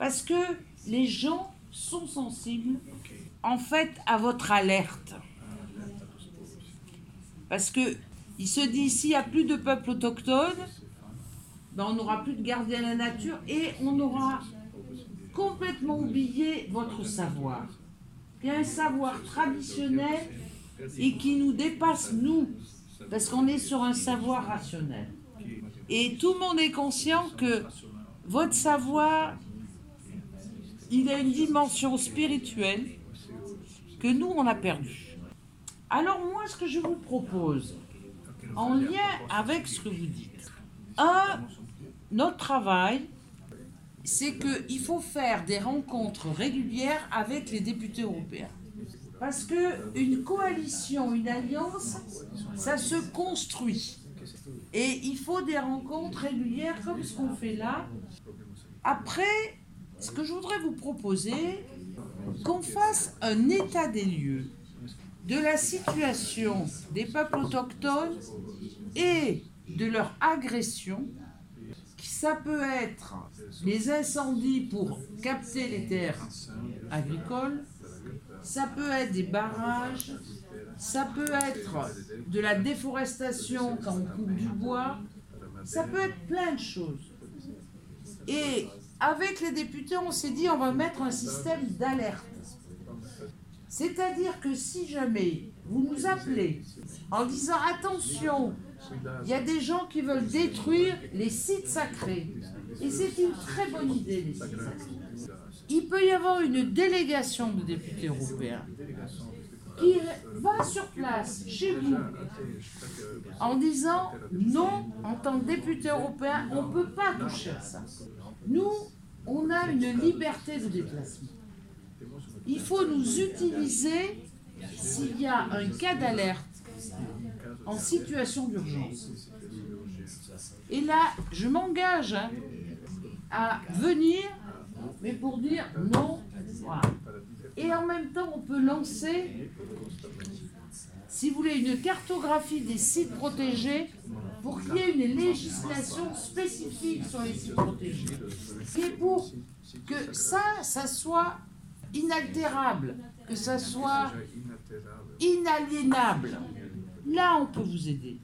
Parce que les gens sont sensibles, en fait, à votre alerte. Parce que il se dit, s'il n'y a plus de peuple autochtone, ben on n'aura plus de garder à la nature et on aura complètement oublié votre savoir. Il y a un savoir traditionnel et qui nous dépasse, nous, parce qu'on est sur un savoir rationnel. Et tout le monde est conscient que votre savoir, il a une dimension spirituelle que nous, on a perdue. Alors moi, ce que je vous propose, en lien avec ce que vous dites, un, notre travail, c'est qu'il faut faire des rencontres régulières avec les députés européens. Parce que une coalition, une alliance, ça se construit. Et il faut des rencontres régulières comme ce qu'on fait là. Après, ce que je voudrais vous proposer, qu'on fasse un état des lieux de la situation des peuples autochtones et de leur agression. Ça peut être les incendies pour capter les terres agricoles, ça peut être des barrages, ça peut être de la déforestation quand on coupe du bois, ça peut être plein de choses. Et avec les députés, on s'est dit on va mettre un système d'alerte. C'est-à-dire que si jamais vous nous appelez en disant attention, il y a des gens qui veulent détruire les sites sacrés, et c'est une très bonne idée, les sites sacrés. Il peut y avoir une délégation de députés européens qui va sur place, chez vous, en disant non, en tant que député européen, on ne peut pas toucher à ça. Nous, on a une liberté de déplacement. Il faut nous utiliser s'il y a un cas d'alerte en situation d'urgence. Et là, je m'engage à venir, mais pour dire non. Et en même temps, on peut lancer, si vous voulez, une cartographie des sites protégés pour qu'il y ait une législation spécifique sur les sites protégés. Et pour que ça, ça soit inaltérable, que ça soit inaliénable. Là, on peut vous aider.